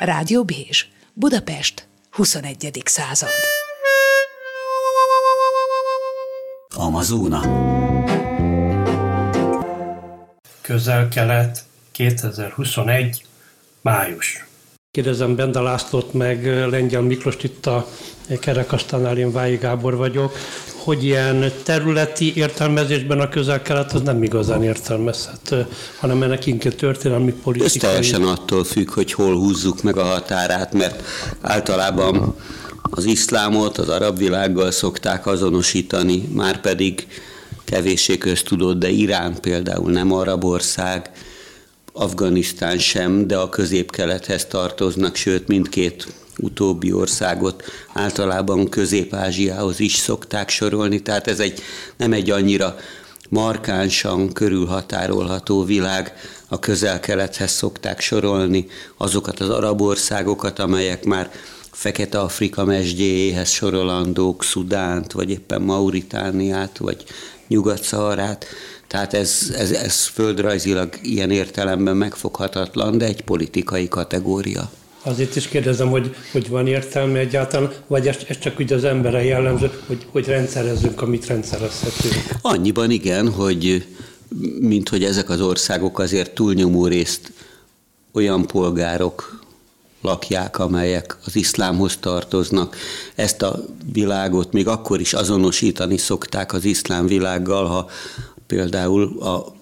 Rádió Bézs, Budapest, 21. század. Amazóna. Közel-kelet, 2021. május. Kérdezem Benda Lászlót, meg Lengyel Miklós itt a kerekasztalnál, én Vályi Gábor vagyok, hogy ilyen területi értelmezésben a közel-kelet az nem igazán értelmezhető, hanem ennek inkább történelmi politikai. Ez teljesen attól függ, hogy hol húzzuk meg a határát, mert általában az iszlámot az arab világgal szokták azonosítani, már pedig kevéssé köztudott, de Irán például nem arab ország, Afganisztán sem, de a közép-kelethez tartoznak, sőt mindkét utóbbi országot általában Közép-Ázsiához is szokták sorolni, tehát ez egy, nem egy annyira markánsan körülhatárolható világ, a közel-kelethez szokták sorolni azokat az arab országokat, amelyek már Fekete-Afrika mesdjéhez sorolandók, Szudánt, vagy éppen Mauritániát, vagy Nyugat-Szaharát. Tehát ez, ez, ez földrajzilag ilyen értelemben megfoghatatlan, de egy politikai kategória. Azért is kérdezem, hogy, hogy van értelme egyáltalán, vagy ez, ez csak úgy az emberre jellemző, hogy, hogy rendszerezzünk, amit rendszerezhetünk? Annyiban igen, hogy mint hogy ezek az országok azért túlnyomó részt olyan polgárok lakják, amelyek az iszlámhoz tartoznak. Ezt a világot még akkor is azonosítani szokták az iszlám világgal, ha például a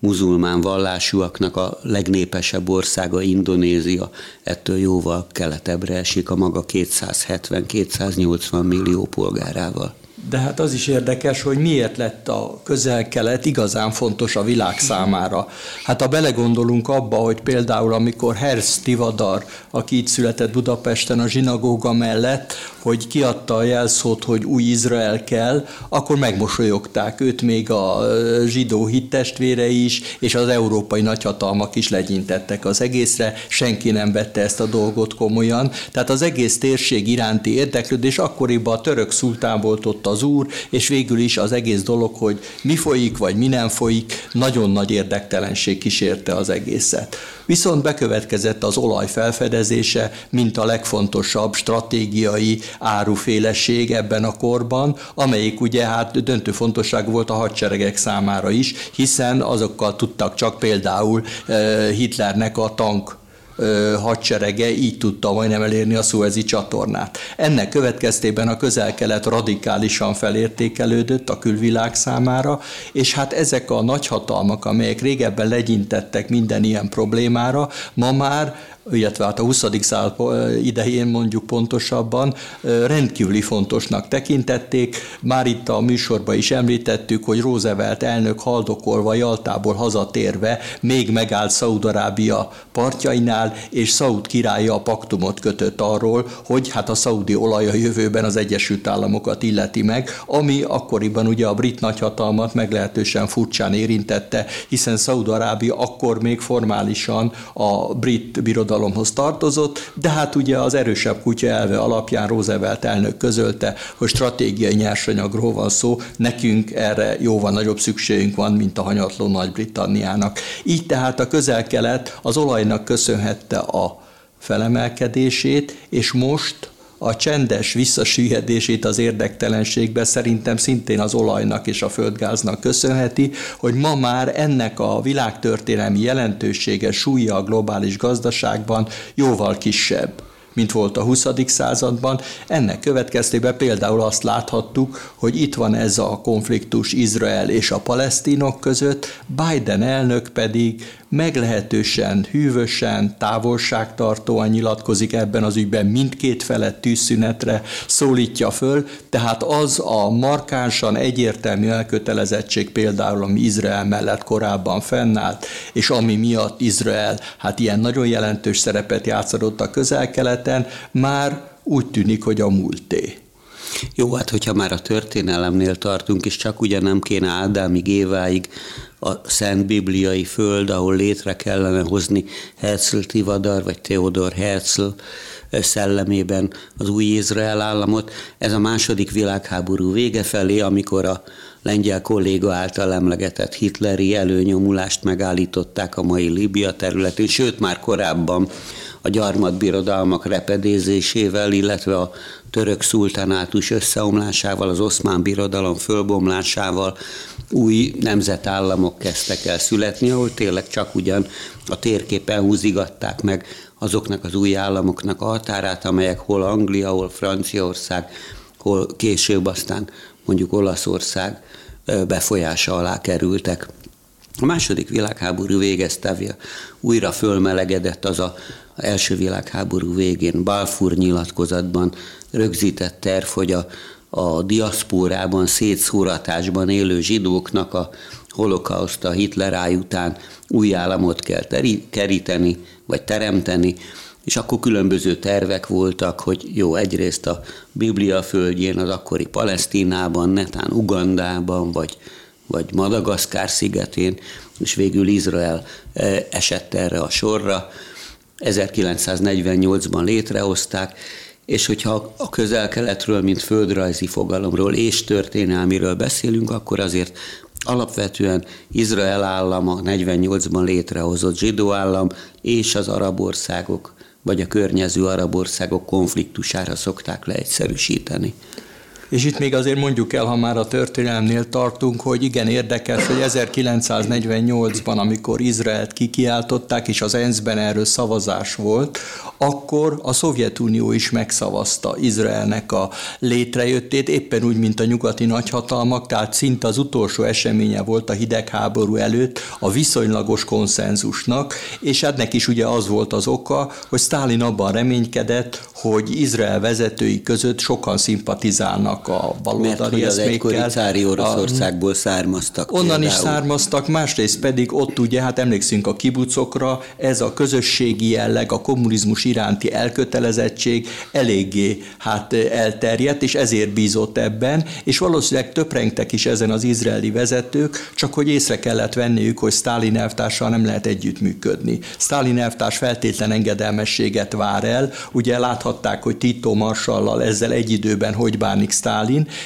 muzulmán vallásúaknak a legnépesebb országa Indonézia, ettől jóval keletebbre esik a maga 270-280 millió polgárával. De hát az is érdekes, hogy miért lett a közel-kelet igazán fontos a világ számára. Hát ha belegondolunk abba, hogy például amikor Herz Tivadar, aki itt született Budapesten a zsinagóga mellett, hogy kiadta a jelszót, hogy új Izrael kell, akkor megmosolyogták őt még a zsidó hittestvére is, és az európai nagyhatalmak is legyintettek az egészre, senki nem vette ezt a dolgot komolyan. Tehát az egész térség iránti érdeklődés akkoriban a török szultán volt ott az úr, és végül is az egész dolog, hogy mi folyik, vagy mi nem folyik, nagyon nagy érdektelenség kísérte az egészet. Viszont bekövetkezett az olaj felfedezése, mint a legfontosabb stratégiai áruféleség ebben a korban, amelyik ugye hát döntő fontosság volt a hadseregek számára is, hiszen azokkal tudtak csak például eh, Hitlernek a tank hadserege így tudta majdnem elérni a szuezi csatornát. Ennek következtében a közel-kelet radikálisan felértékelődött a külvilág számára, és hát ezek a nagyhatalmak, amelyek régebben legyintettek minden ilyen problémára, ma már illetve hát a 20. század idején mondjuk pontosabban rendkívüli fontosnak tekintették. Már itt a műsorban is említettük, hogy Roosevelt elnök haldokolva Jaltából hazatérve még megállt Szaudarábia partjainál, és Szaud királya a paktumot kötött arról, hogy hát a szaudi olaj a jövőben az Egyesült Államokat illeti meg, ami akkoriban ugye a brit nagyhatalmat meglehetősen furcsán érintette, hiszen Szaudarábia akkor még formálisan a brit birodalom birodalomhoz tartozott, de hát ugye az erősebb kutya elve alapján Roosevelt elnök közölte, hogy stratégiai nyersanyagról van szó, nekünk erre jóval nagyobb szükségünk van, mint a hanyatló Nagy-Britanniának. Így tehát a közel-kelet az olajnak köszönhette a felemelkedését, és most a csendes visszasüllyedését az érdektelenségbe szerintem szintén az olajnak és a földgáznak köszönheti, hogy ma már ennek a világtörténelmi jelentősége, súlya a globális gazdaságban jóval kisebb mint volt a 20. században. Ennek következtében például azt láthattuk, hogy itt van ez a konfliktus Izrael és a palesztinok között, Biden elnök pedig meglehetősen hűvösen, távolságtartóan nyilatkozik ebben az ügyben, mindkét felett tűzszünetre szólítja föl, tehát az a markánsan egyértelmű elkötelezettség például, ami Izrael mellett korábban fennállt, és ami miatt Izrael hát ilyen nagyon jelentős szerepet játszott a közel-keleten, már úgy tűnik, hogy a múlté. Jó, hát hogyha már a történelemnél tartunk, és csak ugye nem kéne Ádámig, Éváig a szent bibliai föld, ahol létre kellene hozni Herzl Tivadar, vagy Theodor Herzl szellemében az új Izrael államot. Ez a második világháború vége felé, amikor a lengyel kolléga által emlegetett hitleri előnyomulást megállították a mai Líbia területén, sőt már korábban a gyarmatbirodalmak repedézésével, illetve a török szultanátus összeomlásával, az oszmán birodalom fölbomlásával új nemzetállamok kezdtek el születni, ahol tényleg csak ugyan a térképen húzigatták meg azoknak az új államoknak a határát, amelyek hol Anglia, hol Franciaország, hol később aztán mondjuk Olaszország befolyása alá kerültek. A második világháború végezte, újra fölmelegedett az a első világháború végén Balfour nyilatkozatban rögzített terv, hogy a, a diaszpórában, szétszóratásban élő zsidóknak a holokauszt a Hitler után új államot kell keríteni, vagy teremteni, és akkor különböző tervek voltak, hogy jó, egyrészt a Biblia földjén, az akkori Palesztinában, netán Ugandában, vagy, vagy Madagaszkár szigetén, és végül Izrael e, esett erre a sorra. 1948-ban létrehozták, és hogyha a közel-keletről, mint földrajzi fogalomról és történelmiről beszélünk, akkor azért alapvetően Izrael állama 48-ban létrehozott zsidó állam és az arab országok vagy a környező arab országok konfliktusára szokták leegyszerűsíteni. És itt még azért mondjuk el, ha már a történelemnél tartunk, hogy igen érdekes, hogy 1948-ban, amikor Izraelt kikiáltották, és az ENSZ-ben erről szavazás volt, akkor a Szovjetunió is megszavazta Izraelnek a létrejöttét, éppen úgy, mint a nyugati nagyhatalmak, tehát szinte az utolsó eseménye volt a hidegháború előtt a viszonylagos konszenzusnak, és ennek is ugye az volt az oka, hogy Stalin abban reménykedett, hogy Izrael vezetői között sokan szimpatizálnak a baloldali Mert az cári Oroszországból származtak. Onnan például. is származtak, másrészt pedig ott ugye, hát emlékszünk a kibucokra, ez a közösségi jelleg, a kommunizmus iránti elkötelezettség eléggé hát elterjedt, és ezért bízott ebben, és valószínűleg töprengtek is ezen az izraeli vezetők, csak hogy észre kellett venniük, hogy Stalin elvtárssal nem lehet együttműködni. Stalin elvtárs feltétlen engedelmességet vár el, ugye láthatták, hogy Tito Marsallal ezzel egy időben hogy bánik Stalin,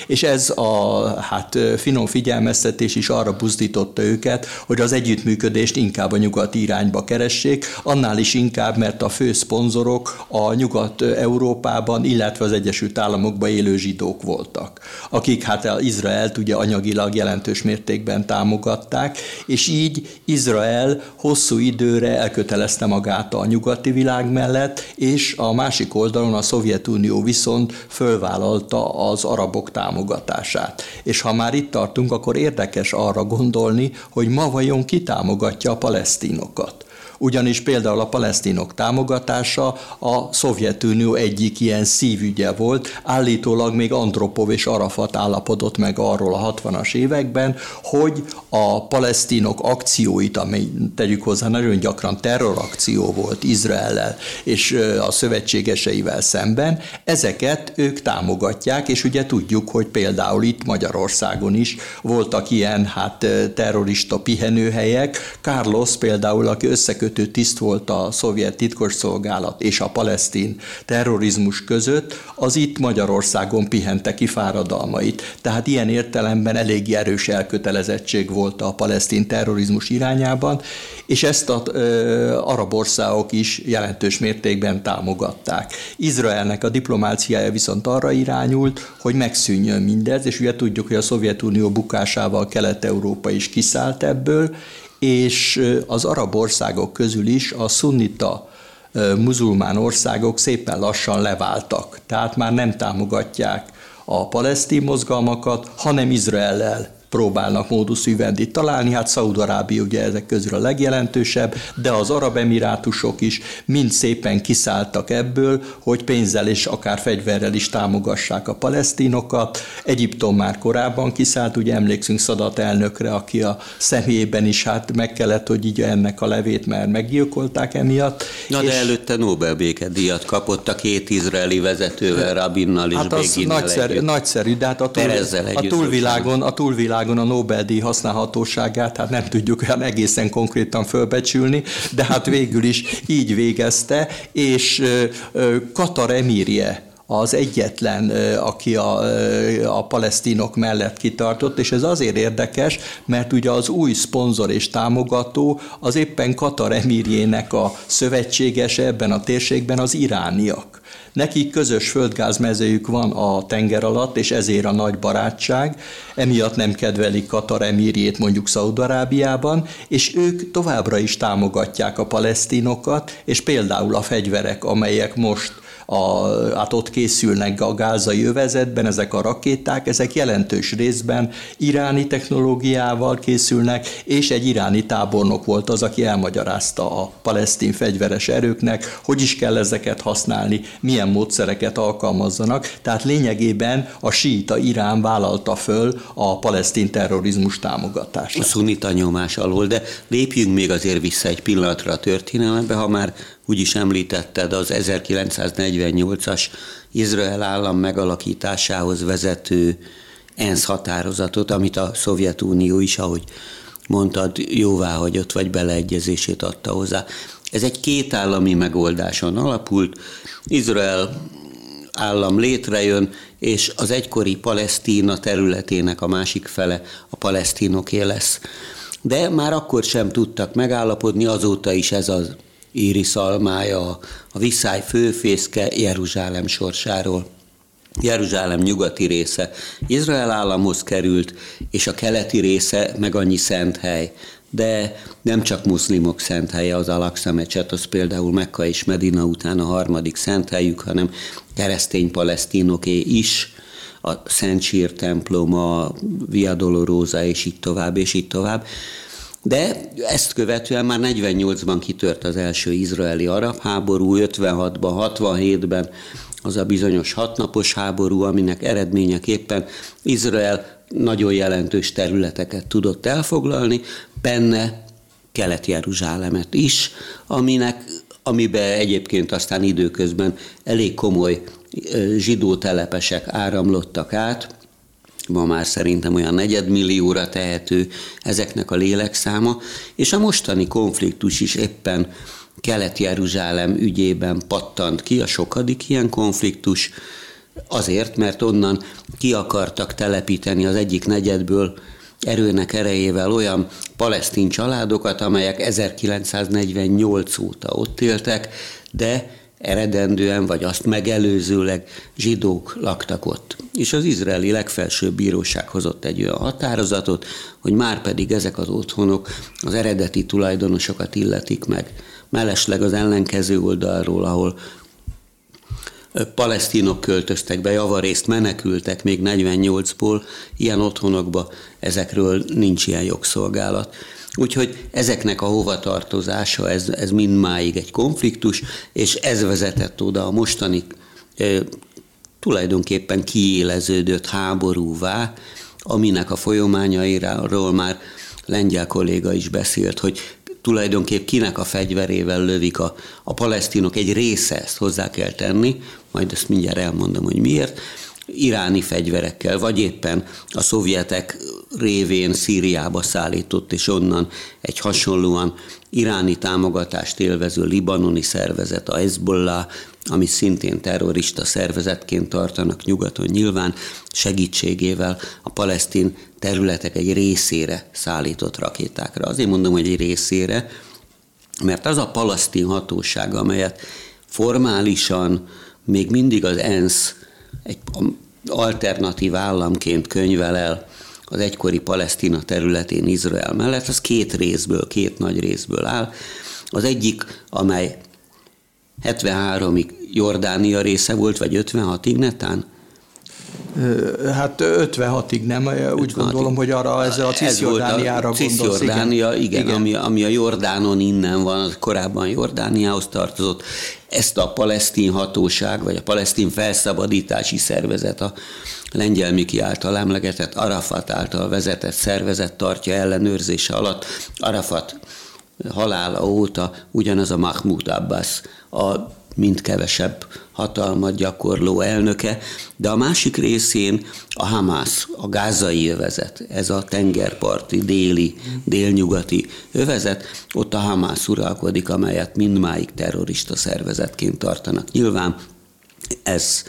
és ez a hát finom figyelmeztetés is arra buzdította őket, hogy az együttműködést inkább a nyugati irányba keressék, annál is inkább, mert a fő szponzor szponzorok a Nyugat-Európában, illetve az Egyesült Államokban élő zsidók voltak, akik hát Izraelt ugye anyagilag jelentős mértékben támogatták, és így Izrael hosszú időre elkötelezte magát a nyugati világ mellett, és a másik oldalon a Szovjetunió viszont fölvállalta az arabok támogatását. És ha már itt tartunk, akkor érdekes arra gondolni, hogy ma vajon ki támogatja a palesztinokat ugyanis például a palesztinok támogatása a Szovjetunió egyik ilyen szívügye volt, állítólag még Andropov és Arafat állapodott meg arról a 60-as években, hogy a palesztinok akcióit, amely tegyük hozzá nagyon gyakran terrorakció volt Izraellel és a szövetségeseivel szemben, ezeket ők támogatják, és ugye tudjuk, hogy például itt Magyarországon is voltak ilyen hát terrorista pihenőhelyek. Carlos például, aki összekötött vezető tiszt volt a szovjet titkosszolgálat és a palesztin terrorizmus között, az itt Magyarországon pihente ki fáradalmait. Tehát ilyen értelemben elég erős elkötelezettség volt a palesztin terrorizmus irányában, és ezt az arab országok is jelentős mértékben támogatták. Izraelnek a diplomáciája viszont arra irányult, hogy megszűnjön mindez, és ugye tudjuk, hogy a Szovjetunió bukásával Kelet-Európa is kiszállt ebből, és az arab országok közül is a szunnita muzulmán országok szépen lassan leváltak, tehát már nem támogatják a palesztin mozgalmakat, hanem Izraellel próbálnak módusz üvendit találni, hát Szaúd-Arábia ugye ezek közül a legjelentősebb, de az arab emirátusok is mind szépen kiszálltak ebből, hogy pénzzel és akár fegyverrel is támogassák a palesztinokat. Egyiptom már korábban kiszállt, ugye emlékszünk Szadat elnökre, aki a személyében is hát meg kellett, hogy így ennek a levét, mert meggyilkolták emiatt. Na és de előtte Nobel békedíjat kapott a két izraeli vezetővel, Rabinnal és hát az nagyszerű, együtt. nagyszerű, de hát a, túl, a túlvilágon, a túlvilágon világon a Nobel-díj használhatóságát hát nem tudjuk olyan egészen konkrétan fölbecsülni, de hát végül is így végezte, és Katar emírje az egyetlen, aki a, a palesztinok mellett kitartott, és ez azért érdekes, mert ugye az új szponzor és támogató az éppen Katar emirjének a szövetségese ebben a térségben az irániak. Nekik közös földgázmezőjük van a tenger alatt, és ezért a nagy barátság, emiatt nem kedvelik Katar emirjét mondjuk Szaudarábiában, és ők továbbra is támogatják a palesztinokat, és például a fegyverek, amelyek most a, hát ott készülnek a gázai övezetben, ezek a rakéták, ezek jelentős részben iráni technológiával készülnek, és egy iráni tábornok volt az, aki elmagyarázta a palesztin fegyveres erőknek, hogy is kell ezeket használni, milyen módszereket alkalmazzanak. Tehát lényegében a síta Irán vállalta föl a palesztin terrorizmus támogatást. A szunita nyomás alól, de lépjünk még azért vissza egy pillanatra a történelembe, ha már úgy is említetted az 1948-as Izrael állam megalakításához vezető ENSZ határozatot, amit a Szovjetunió is, ahogy mondtad, jóvá hagyott, vagy beleegyezését adta hozzá. Ez egy kétállami megoldáson alapult. Izrael állam létrejön, és az egykori Palesztina területének a másik fele a palesztinoké lesz. De már akkor sem tudtak megállapodni, azóta is ez az íri szalmája, a viszály főfészke Jeruzsálem sorsáról. Jeruzsálem nyugati része Izrael államhoz került, és a keleti része meg annyi szent hely. De nem csak muszlimok szent helye az Alaksa mecset, az például Mekka és Medina után a harmadik szent helyük, hanem keresztény palesztinoké is, a Szent Sír templom, a Via Dolorosa, és így tovább, és így tovább. De ezt követően már 48-ban kitört az első izraeli arab háború, 56-ban, 67-ben az a bizonyos hatnapos háború, aminek eredményeképpen Izrael nagyon jelentős területeket tudott elfoglalni, benne Kelet-Jeruzsálemet is, aminek, amiben egyébként aztán időközben elég komoly zsidó telepesek áramlottak át, ma már szerintem olyan negyedmillióra tehető ezeknek a lélekszáma, és a mostani konfliktus is éppen Kelet-Jeruzsálem ügyében pattant ki, a sokadik ilyen konfliktus, azért, mert onnan ki akartak telepíteni az egyik negyedből erőnek erejével olyan palesztin családokat, amelyek 1948 óta ott éltek, de eredendően vagy azt megelőzőleg zsidók laktak ott. És az izraeli legfelsőbb bíróság hozott egy olyan határozatot, hogy már pedig ezek az otthonok az eredeti tulajdonosokat illetik meg. Mellesleg az ellenkező oldalról, ahol palesztinok költöztek be, javarészt menekültek még 48-ból, ilyen otthonokba ezekről nincs ilyen jogszolgálat. Úgyhogy ezeknek a hovatartozása, ez, ez mindmáig egy konfliktus, és ez vezetett oda a mostani e, tulajdonképpen kiéleződött háborúvá, aminek a folyamányairól már lengyel kolléga is beszélt, hogy tulajdonképp kinek a fegyverével lövik a, a palesztinok. Egy része, ezt hozzá kell tenni, majd ezt mindjárt elmondom, hogy miért, iráni fegyverekkel, vagy éppen a szovjetek révén Szíriába szállított, és onnan egy hasonlóan iráni támogatást élvező libanoni szervezet, a Hezbollah, ami szintén terrorista szervezetként tartanak nyugaton nyilván, segítségével a palesztin területek egy részére szállított rakétákra. Azért mondom, hogy egy részére, mert az a palasztin hatóság, amelyet formálisan még mindig az ENSZ egy alternatív államként könyvel el az egykori Palesztina területén Izrael mellett, az két részből, két nagy részből áll. Az egyik, amely 73-ig Jordánia része volt, vagy 56-ig netán, Hát 56-ig nem, úgy 56-ig. gondolom, hogy arra ez a Cisjordániára gondolsz. Cisjordánia, igen, igen. Ami, ami a Jordánon innen van, az korábban Jordániához tartozott. Ezt a palesztin hatóság, vagy a palesztin felszabadítási szervezet, a lengyel Miki által emlegetett Arafat által vezetett szervezet tartja ellenőrzése alatt. Arafat halála óta ugyanaz a Mahmoud Abbas, a mind kevesebb hatalmat gyakorló elnöke, de a másik részén a Hamász, a gázai övezet, ez a tengerparti, déli, délnyugati övezet, ott a Hamász uralkodik, amelyet mindmáig terrorista szervezetként tartanak. Nyilván Ez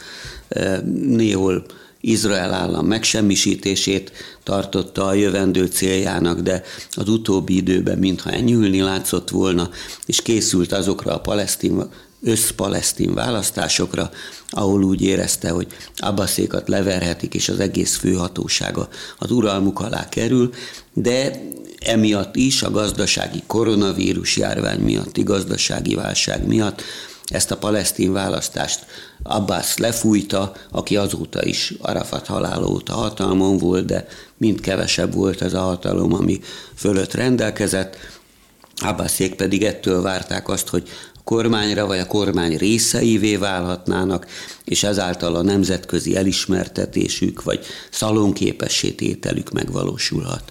néhol Izrael állam megsemmisítését tartotta a jövendő céljának, de az utóbbi időben mintha enyhülni látszott volna, és készült azokra a palesztin összpalesztin választásokra, ahol úgy érezte, hogy Abbaszékat leverhetik, és az egész főhatósága az uralmuk alá kerül, de emiatt is a gazdasági koronavírus járvány miatti gazdasági válság miatt ezt a palesztin választást Abbas lefújta, aki azóta is Arafat halála óta hatalmon volt, de mind kevesebb volt ez a hatalom, ami fölött rendelkezett. Abbasék pedig ettől várták azt, hogy kormányra vagy a kormány részeivé válhatnának, és ezáltal a nemzetközi elismertetésük vagy szalonképessé tételük megvalósulhat.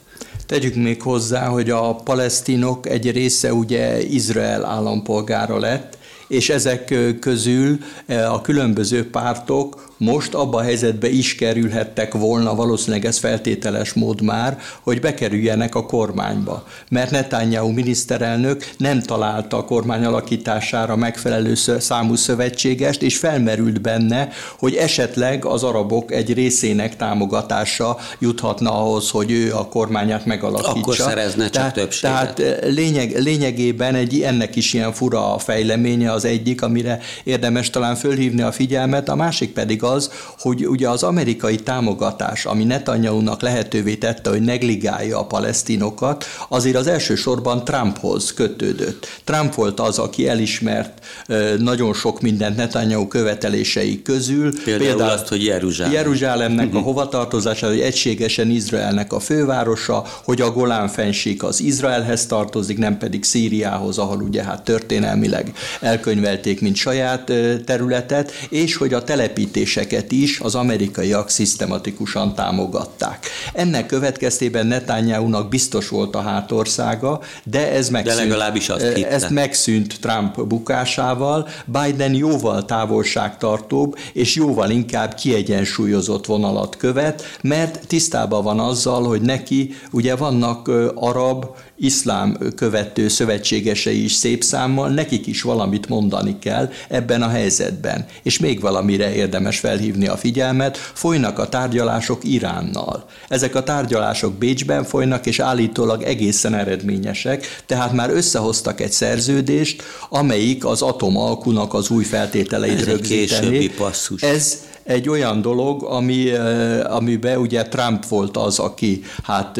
Tegyük még hozzá, hogy a palesztinok egy része ugye Izrael állampolgára lett, és ezek közül a különböző pártok most abba a helyzetbe is kerülhettek volna, valószínűleg ez feltételes mód már, hogy bekerüljenek a kormányba. Mert Netanyahu miniszterelnök nem találta a kormány alakítására megfelelő számú szövetségest, és felmerült benne, hogy esetleg az arabok egy részének támogatása juthatna ahhoz, hogy ő a kormányát megalakítsa. Akkor szerezne csak tehát, többséget. Tehát lényeg, lényegében egy, ennek is ilyen fura a fejleménye az egyik, amire érdemes talán fölhívni a figyelmet, a másik pedig az, hogy ugye az amerikai támogatás, ami Netanyahu-nak lehetővé tette, hogy negligálja a palesztinokat, azért az elsősorban Trumphoz kötődött. Trump volt az, aki elismert nagyon sok mindent Netanyahu követelései közül. Például, például azt, hogy Jeruzsálem. Jeruzsálemnek a hovatartozása, hogy egységesen Izraelnek a fővárosa, hogy a Golán fenség az Izraelhez tartozik, nem pedig Szíriához, ahol ugye hát történelmileg elkönyvelték, mint saját területet, és hogy a telepítés lépéseket is az amerikaiak szisztematikusan támogatták. Ennek következtében Netanyahu-nak biztos volt a hátországa, de ez megszűnt. De legalábbis azt hitte. Ez megszűnt Trump bukásával. Biden jóval távolságtartóbb és jóval inkább kiegyensúlyozott vonalat követ, mert tisztában van azzal, hogy neki ugye vannak arab iszlám követő szövetségesei is szép számmal, nekik is valamit mondani kell ebben a helyzetben. És még valamire érdemes felhívni a figyelmet, folynak a tárgyalások Iránnal. Ezek a tárgyalások Bécsben folynak, és állítólag egészen eredményesek, tehát már összehoztak egy szerződést, amelyik az atomalkunak az új feltételeit Ez rögzíteni. passzus. Ez egy olyan dolog, ami, amiben ugye Trump volt az, aki hát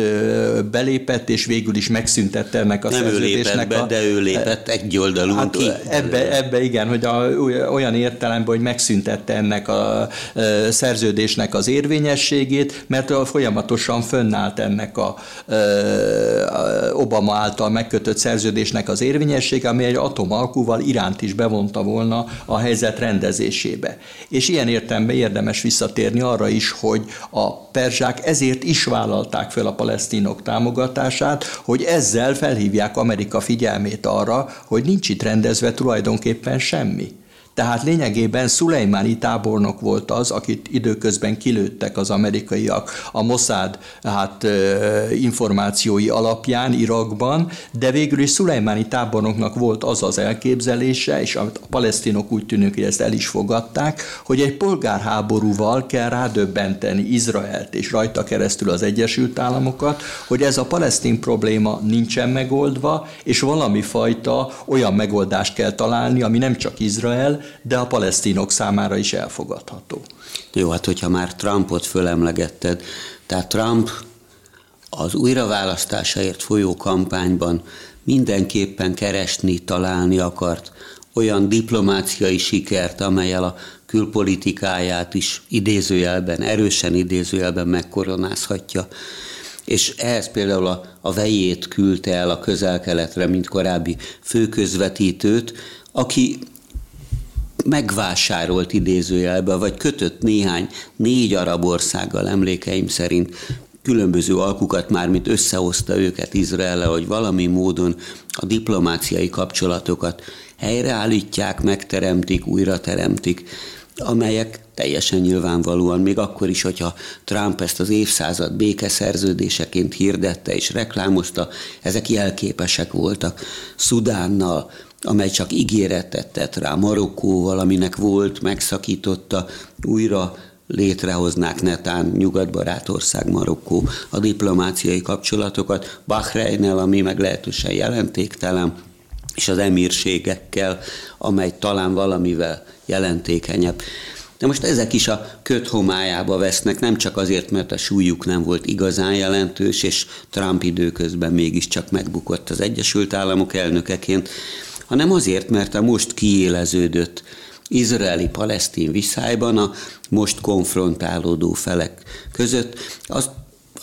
belépett, és végül is megszüntette ennek a Nem szerződésnek. Ő be, a, de ő lépett egy oldalon hát ki. Ebbe, ebbe igen, hogy a, olyan értelemben, hogy megszüntette ennek a szerződésnek az érvényességét, mert folyamatosan fönnállt ennek a, a Obama által megkötött szerződésnek az érvényessége, ami egy atomalkúval Iránt is bevonta volna a helyzet rendezésébe. És ilyen értelemben érdemes visszatérni arra is, hogy a perzsák ezért is vállalták fel a palesztinok támogatását, hogy ezzel felhívják Amerika figyelmét arra, hogy nincs itt rendezve tulajdonképpen semmi. Tehát lényegében Szulejmáni tábornok volt az, akit időközben kilőttek az amerikaiak a Mossad hát, információi alapján Irakban, de végül is Szulejmáni tábornoknak volt az az elképzelése, és a palesztinok úgy tűnik, hogy ezt el is fogadták, hogy egy polgárháborúval kell rádöbbenteni Izraelt és rajta keresztül az Egyesült Államokat, hogy ez a palesztin probléma nincsen megoldva, és valami fajta olyan megoldást kell találni, ami nem csak Izrael, de a palesztinok számára is elfogadható. Jó, hát hogyha már Trumpot fölemlegetted, tehát Trump az újraválasztásaért folyó kampányban mindenképpen keresni, találni akart olyan diplomáciai sikert, amelyel a külpolitikáját is idézőjelben, erősen idézőjelben megkoronázhatja. És ehhez például a, a vejét küldte el a közel-keletre, mint korábbi főközvetítőt, aki megvásárolt idézőjelbe, vagy kötött néhány, négy arab országgal emlékeim szerint. Különböző alkukat, már mint összehozta őket Izrael, hogy valami módon a diplomáciai kapcsolatokat helyreállítják, megteremtik, újra teremtik, amelyek teljesen nyilvánvalóan, még akkor is, hogyha Trump ezt az évszázad békeszerződéseként hirdette és reklámozta, ezek jelképesek voltak Szudánnal, amely csak ígéretet tett rá Marokkóval, aminek volt, megszakította, újra létrehoznák netán nyugatbarát ország Marokkó a diplomáciai kapcsolatokat, Bahreinnel, ami meglehetősen jelentéktelen, és az emírségekkel, amely talán valamivel jelentékenyebb. De most ezek is a köt homályába vesznek, nem csak azért, mert a súlyuk nem volt igazán jelentős, és Trump időközben mégiscsak megbukott az Egyesült Államok elnökeként, hanem azért, mert a most kiéleződött izraeli-palesztin viszályban a most konfrontálódó felek között az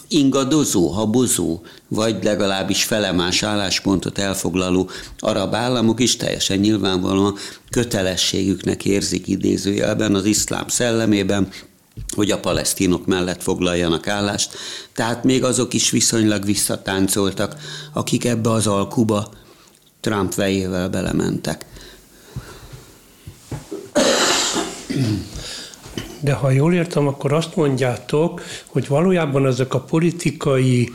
ingadozó, habozó, vagy legalábbis felemás álláspontot elfoglaló arab államok is teljesen nyilvánvalóan kötelességüknek érzik idézőjelben az iszlám szellemében, hogy a palesztinok mellett foglaljanak állást, tehát még azok is viszonylag visszatáncoltak, akik ebbe az alkuba Trump vejével belementek. De ha jól értem, akkor azt mondjátok, hogy valójában ezek a politikai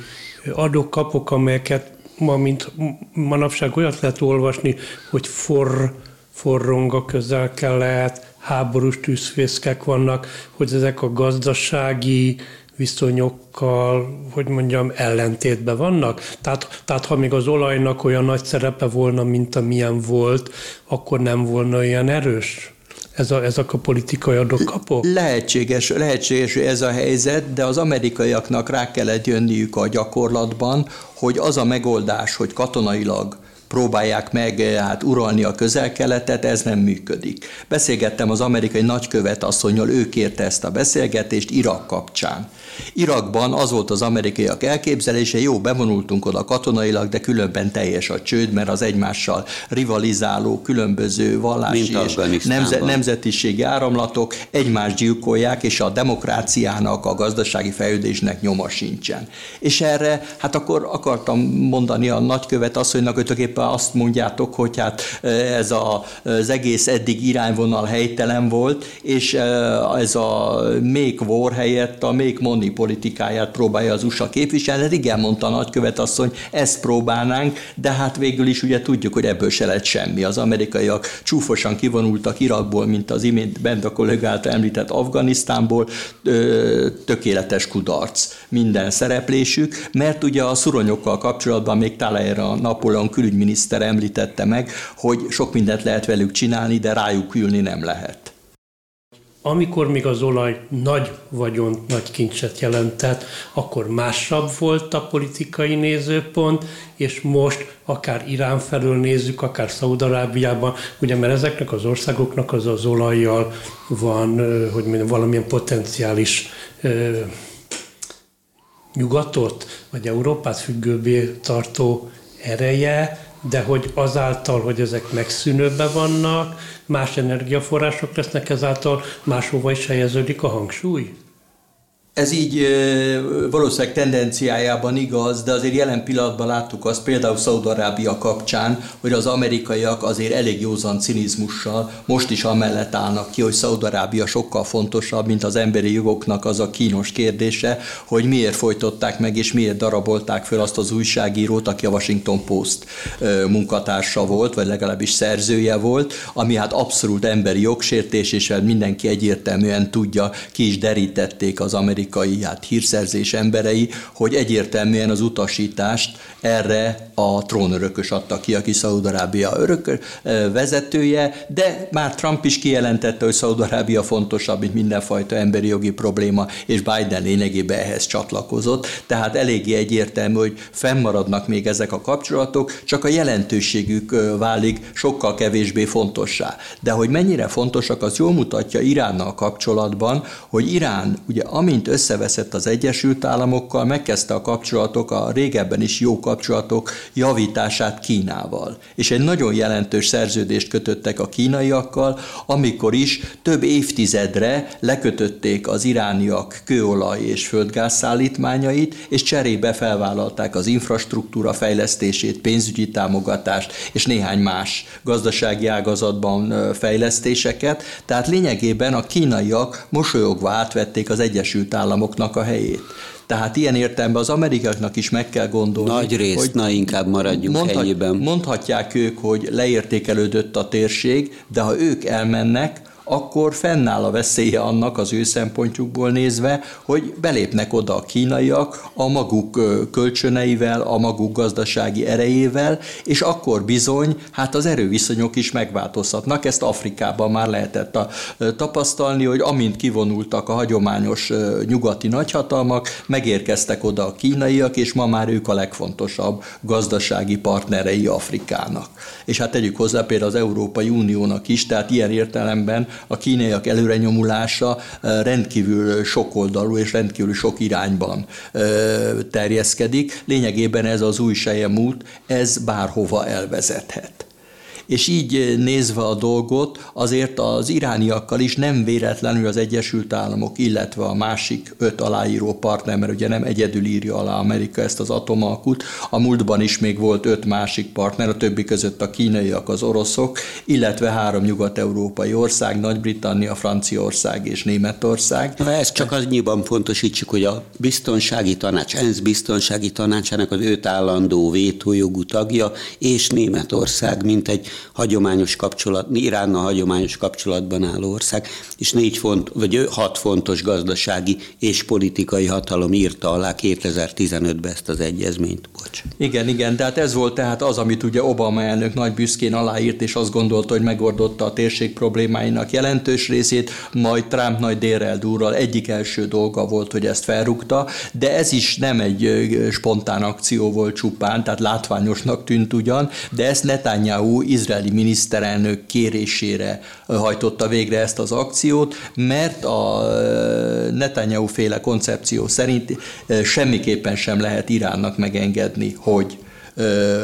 adókapok, amelyeket ma, mint manapság olyat lehet olvasni, hogy for, forrong a közel-kelet, háborús tűzfészkek vannak, hogy ezek a gazdasági viszonyokkal, hogy mondjam, ellentétben vannak. Tehát, tehát ha még az olajnak olyan nagy szerepe volna, mint amilyen volt, akkor nem volna olyan erős? ez a, ezek a politikai adókapok? Lehetséges, lehetséges, ez a helyzet, de az amerikaiaknak rá kellett jönniük a gyakorlatban, hogy az a megoldás, hogy katonailag próbálják meg hát uralni a közel-keletet, ez nem működik. Beszélgettem az amerikai nagykövet asszonyjal, ő kérte ezt a beszélgetést Irak kapcsán. Irakban az volt az amerikaiak elképzelése, jó, bevonultunk oda katonailag, de különben teljes a csőd, mert az egymással rivalizáló, különböző vallási és nemze, nemzetiségi áramlatok egymást gyilkolják, és a demokráciának, a gazdasági fejlődésnek nyoma sincsen. És erre, hát akkor akartam mondani a nagykövet asszonynak, hogy tulajdonképpen azt mondjátok, hogy hát ez a, az egész eddig irányvonal helytelen volt, és ez a make war helyett a make money politikáját próbálja az USA képviselni. Hát igen, mondta a nagykövet asszony, ezt próbálnánk, de hát végül is ugye tudjuk, hogy ebből se lett semmi. Az amerikaiak csúfosan kivonultak Irakból, mint az imént bent a kollégát említett Afganisztánból, tökéletes kudarc minden szereplésük, mert ugye a szuronyokkal kapcsolatban még Talleyrand a Napóleon külügyminiszter említette meg, hogy sok mindent lehet velük csinálni, de rájuk ülni nem lehet. Amikor még az olaj nagy vagyon, nagy kincset jelentett, akkor másabb volt a politikai nézőpont, és most akár Irán felől nézzük, akár Szaudarábiában, ugye mert ezeknek az országoknak az az olajjal van, hogy mondjam, valamilyen potenciális nyugatot, vagy Európát függőbbé tartó ereje, de hogy azáltal, hogy ezek megszűnőben vannak, más energiaforrások lesznek ezáltal, máshova is helyeződik a hangsúly? Ez így valószínűleg tendenciájában igaz, de azért jelen pillanatban láttuk azt például Szaudarábia kapcsán, hogy az amerikaiak azért elég józan cinizmussal most is amellett állnak ki, hogy Szaudarábia sokkal fontosabb, mint az emberi jogoknak az a kínos kérdése, hogy miért folytották meg és miért darabolták föl azt az újságírót, aki a Washington Post munkatársa volt, vagy legalábbis szerzője volt, ami hát abszolút emberi jogsértés, és mindenki egyértelműen tudja, ki is derítették az amerikai amerikai hát, hírszerzés emberei, hogy egyértelműen az utasítást erre a trónörökös adta ki, aki Szaudarábia örök vezetője, de már Trump is kijelentette, hogy Szaudarábia fontosabb, mint mindenfajta emberi jogi probléma, és Biden lényegében ehhez csatlakozott, tehát eléggé egyértelmű, hogy fennmaradnak még ezek a kapcsolatok, csak a jelentőségük válik sokkal kevésbé fontossá. De hogy mennyire fontosak, az jól mutatja Iránnal kapcsolatban, hogy Irán ugye amint összeveszett az Egyesült Államokkal, megkezdte a kapcsolatok, a régebben is jó kapcsolatok javítását Kínával. És egy nagyon jelentős szerződést kötöttek a kínaiakkal, amikor is több évtizedre lekötötték az irániak kőolaj és földgáz szállítmányait, és cserébe felvállalták az infrastruktúra fejlesztését, pénzügyi támogatást és néhány más gazdasági ágazatban fejlesztéseket. Tehát lényegében a kínaiak mosolyogva átvették az Egyesült Államokat Államoknak a helyét. Tehát ilyen értelemben az amerikaiaknak is meg kell gondolni. Nagy részt, hogy na inkább maradjunk mondhat, ennyiben. Mondhatják ők, hogy leértékelődött a térség, de ha ők elmennek, akkor fennáll a veszélye annak az ő szempontjukból nézve, hogy belépnek oda a kínaiak a maguk kölcsöneivel, a maguk gazdasági erejével, és akkor bizony, hát az erőviszonyok is megváltozhatnak. Ezt Afrikában már lehetett a, tapasztalni, hogy amint kivonultak a hagyományos nyugati nagyhatalmak, megérkeztek oda a kínaiak, és ma már ők a legfontosabb gazdasági partnerei Afrikának. És hát tegyük hozzá például az Európai Uniónak is, tehát ilyen értelemben a kínaiak előrenyomulása rendkívül sokoldalú és rendkívül sok irányban terjeszkedik. Lényegében ez az új út, ez bárhova elvezethet és így nézve a dolgot, azért az irániakkal is nem véletlenül az Egyesült Államok, illetve a másik öt aláíró partner, mert ugye nem egyedül írja alá Amerika ezt az atomalkut, a múltban is még volt öt másik partner, a többi között a kínaiak, az oroszok, illetve három nyugat-európai ország, Nagy-Britannia, Franciaország és Németország. Na ez csak annyiban fontosítsuk, hogy a biztonsági tanács, ENSZ biztonsági tanácsának az öt állandó vétójogú tagja, és Németország, mint egy hagyományos kapcsolat, Iránnal hagyományos kapcsolatban álló ország, és négy font, vagy hat fontos gazdasági és politikai hatalom írta alá 2015-ben ezt az egyezményt. Bocs. Igen, igen, tehát ez volt tehát az, amit ugye Obama elnök nagy büszkén aláírt, és azt gondolta, hogy megordotta a térség problémáinak jelentős részét, majd Trump nagy dérrel durral egyik első dolga volt, hogy ezt felrúgta, de ez is nem egy spontán akció volt csupán, tehát látványosnak tűnt ugyan, de ezt Netanyahu izraeli miniszterelnök kérésére hajtotta végre ezt az akciót, mert a Netanyahu féle koncepció szerint semmiképpen sem lehet Iránnak megengedni, hogy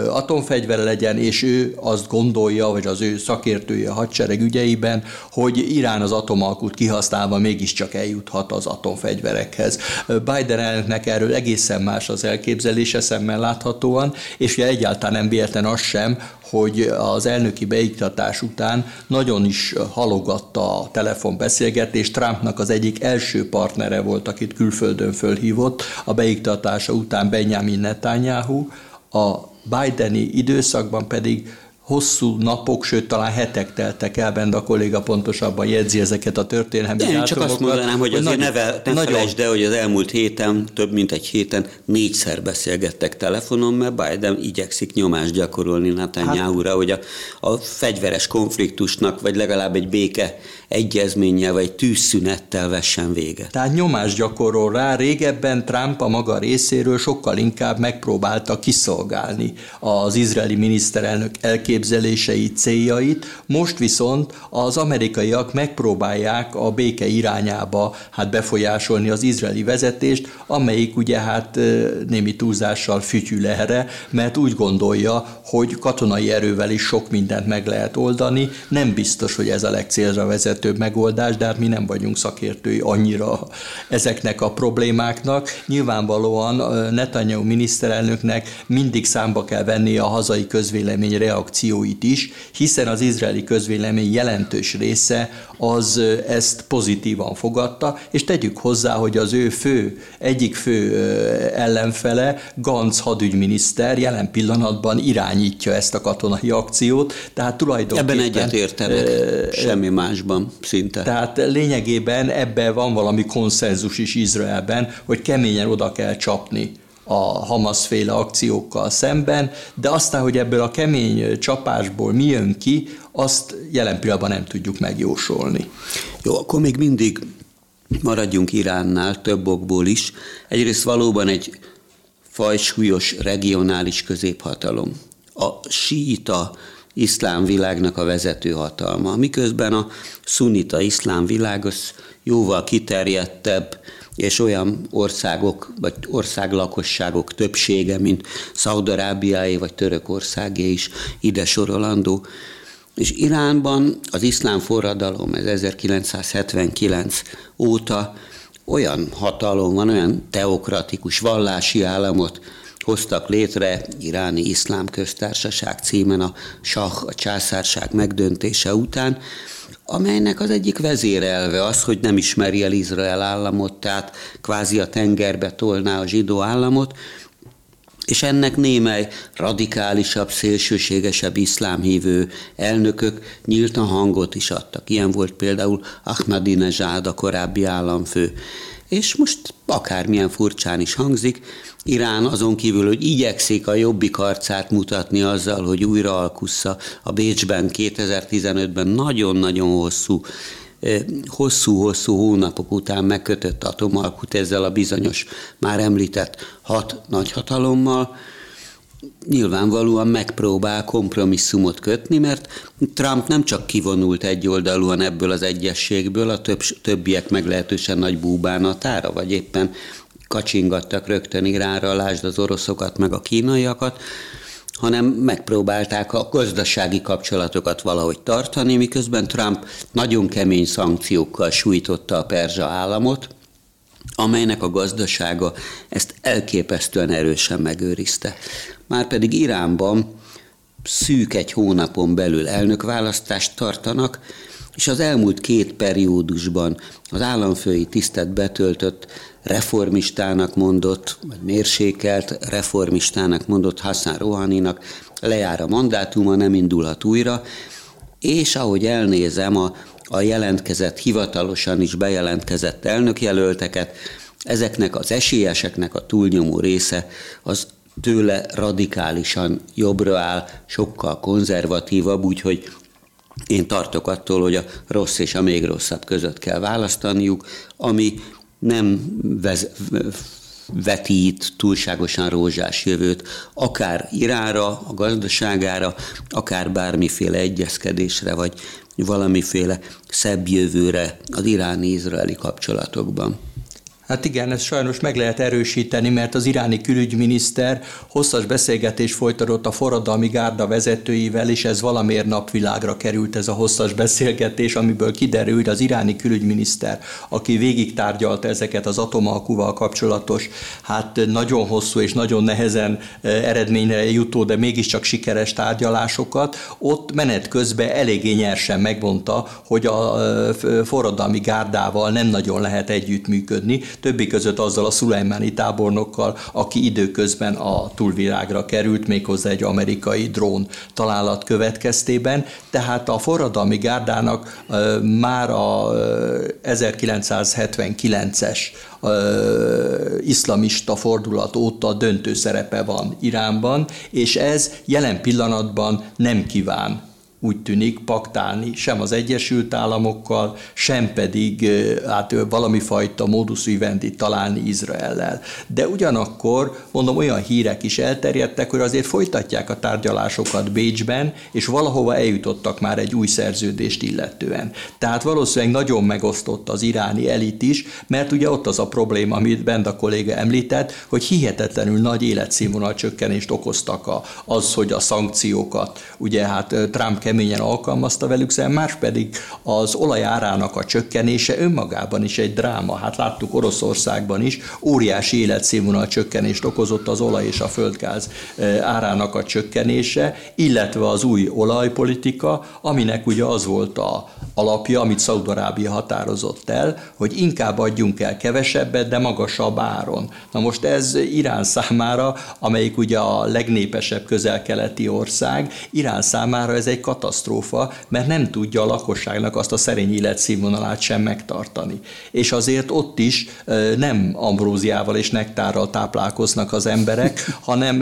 atomfegyvere legyen, és ő azt gondolja, vagy az ő szakértője a hadsereg ügyeiben, hogy Irán az atomalkut kihasználva mégiscsak eljuthat az atomfegyverekhez. Biden elnöknek erről egészen más az elképzelése szemmel láthatóan, és ugye egyáltalán nem véletlen az sem, hogy az elnöki beiktatás után nagyon is halogatta a telefonbeszélgetést. Trumpnak az egyik első partnere volt, akit külföldön fölhívott a beiktatása után Benjamin Netanyahu, a Bideni időszakban pedig hosszú napok, sőt talán hetek teltek el, benne a kolléga pontosabban jegyzi ezeket a történelmi Én csak azt mondanám, hogy azért nagyon, ne, ne nagyon... felejtsd el, hogy az elmúlt héten, több mint egy héten négyszer beszélgettek telefonon, mert Biden igyekszik nyomást gyakorolni Netanyahu-ra, hát... hogy a, a fegyveres konfliktusnak, vagy legalább egy béke egyezménnyel vagy tűzszünettel vessen véget. Tehát nyomást gyakorol rá, régebben Trump a maga részéről sokkal inkább megpróbálta kiszolgálni az izraeli miniszterelnök elképzeléseit, céljait, most viszont az amerikaiak megpróbálják a béke irányába hát befolyásolni az izraeli vezetést, amelyik ugye hát némi túlzással fütyül erre, mert úgy gondolja, hogy katonai erővel is sok mindent meg lehet oldani, nem biztos, hogy ez a legcélra vezető legtöbb megoldás, de hát mi nem vagyunk szakértői annyira ezeknek a problémáknak. Nyilvánvalóan Netanyahu miniszterelnöknek mindig számba kell venni a hazai közvélemény reakcióit is, hiszen az izraeli közvélemény jelentős része az ezt pozitívan fogadta, és tegyük hozzá, hogy az ő fő, egyik fő ellenfele, Gantz hadügyminiszter jelen pillanatban irányítja ezt a katonai akciót, tehát tulajdonképpen... Ebben egyetértenek, semmi másban szinte. Tehát lényegében ebben van valami konszenzus is Izraelben, hogy keményen oda kell csapni a Hamas féle akciókkal szemben, de aztán, hogy ebből a kemény csapásból mi jön ki, azt jelen pillanatban nem tudjuk megjósolni. Jó, akkor még mindig maradjunk Iránnál több okból is. Egyrészt valóban egy fajsúlyos regionális középhatalom. A síita iszlám világnak a vezető hatalma, miközben a szunita iszlám világ az jóval kiterjedtebb, és olyan országok, vagy országlakosságok többsége, mint Szaudarábiáé vagy Törökországé is ide sorolandó. És Iránban az iszlám forradalom, ez 1979 óta olyan hatalom van, olyan teokratikus vallási államot hoztak létre iráni iszlám köztársaság címen a sah, a császárság megdöntése után, amelynek az egyik vezérelve az, hogy nem ismeri el Izrael államot, tehát kvázi a tengerbe tolná a zsidó államot, és ennek némely radikálisabb, szélsőségesebb iszlámhívő elnökök nyíltan hangot is adtak. Ilyen volt például Ahmadinejad, a korábbi államfő. És most akármilyen furcsán is hangzik, Irán azon kívül, hogy igyekszik a jobbik arcát mutatni azzal, hogy újra alkussza a Bécsben 2015-ben nagyon-nagyon hosszú hosszú-hosszú hónapok után megkötött atomalkut ezzel a bizonyos már említett hat nagyhatalommal, nyilvánvalóan megpróbál kompromisszumot kötni, mert Trump nem csak kivonult egyoldalúan ebből az egyességből, a több, többiek meglehetősen nagy búbánatára, vagy éppen kacsingattak rögtön Iránra, lásd az oroszokat, meg a kínaiakat, hanem megpróbálták a gazdasági kapcsolatokat valahogy tartani, miközben Trump nagyon kemény szankciókkal sújtotta a perzsa államot, amelynek a gazdasága ezt elképesztően erősen megőrizte. Márpedig Iránban szűk egy hónapon belül elnökválasztást tartanak, és az elmúlt két periódusban az államfői tisztet betöltött reformistának mondott, vagy mérsékelt reformistának mondott Hassan Rohaninak lejár a mandátuma, nem indulhat újra, és ahogy elnézem a, a jelentkezett, hivatalosan is bejelentkezett elnökjelölteket, ezeknek az esélyeseknek a túlnyomó része az tőle radikálisan jobbra áll, sokkal konzervatívabb, úgyhogy én tartok attól, hogy a rossz és a még rosszabb között kell választaniuk, ami nem vez, vetít túlságosan rózsás jövőt, akár Iránra, a gazdaságára, akár bármiféle egyezkedésre, vagy valamiféle szebb jövőre az iráni-izraeli kapcsolatokban. Hát igen, ezt sajnos meg lehet erősíteni, mert az iráni külügyminiszter hosszas beszélgetés folytatott a forradalmi gárda vezetőivel, és ez valamiért napvilágra került ez a hosszas beszélgetés, amiből kiderült az iráni külügyminiszter, aki végig tárgyalta ezeket az atomalkuval kapcsolatos, hát nagyon hosszú és nagyon nehezen e, eredményre jutó, de mégiscsak sikeres tárgyalásokat, ott menet közben eléggé nyersen megmondta, hogy a e, forradalmi gárdával nem nagyon lehet együttműködni, többi között azzal a szulajmáni tábornokkal, aki időközben a túlvilágra került, méghozzá egy amerikai drón találat következtében. Tehát a forradalmi gárdának már a 1979-es iszlamista fordulat óta döntő szerepe van Iránban, és ez jelen pillanatban nem kíván úgy tűnik paktálni sem az Egyesült Államokkal, sem pedig hát valami fajta modus vivendi találni Izraellel. De ugyanakkor, mondom, olyan hírek is elterjedtek, hogy azért folytatják a tárgyalásokat Bécsben, és valahova eljutottak már egy új szerződést illetően. Tehát valószínűleg nagyon megosztott az iráni elit is, mert ugye ott az a probléma, amit Benda kolléga említett, hogy hihetetlenül nagy életszínvonal csökkenést okoztak a, az, hogy a szankciókat, ugye hát Trump keményen alkalmazta velük szemben, más pedig az olaj árának a csökkenése önmagában is egy dráma. Hát láttuk Oroszországban is, óriási életszínvonal csökkenést okozott az olaj és a földgáz e, árának a csökkenése, illetve az új olajpolitika, aminek ugye az volt a alapja, amit Szaudarábia határozott el, hogy inkább adjunk el kevesebbet, de magasabb áron. Na most ez Irán számára, amelyik ugye a legnépesebb közel-keleti ország, Irán számára ez egy katasztrófa, mert nem tudja a lakosságnak azt a szerény életszínvonalát sem megtartani. És azért ott is nem ambróziával és nektárral táplálkoznak az emberek, hanem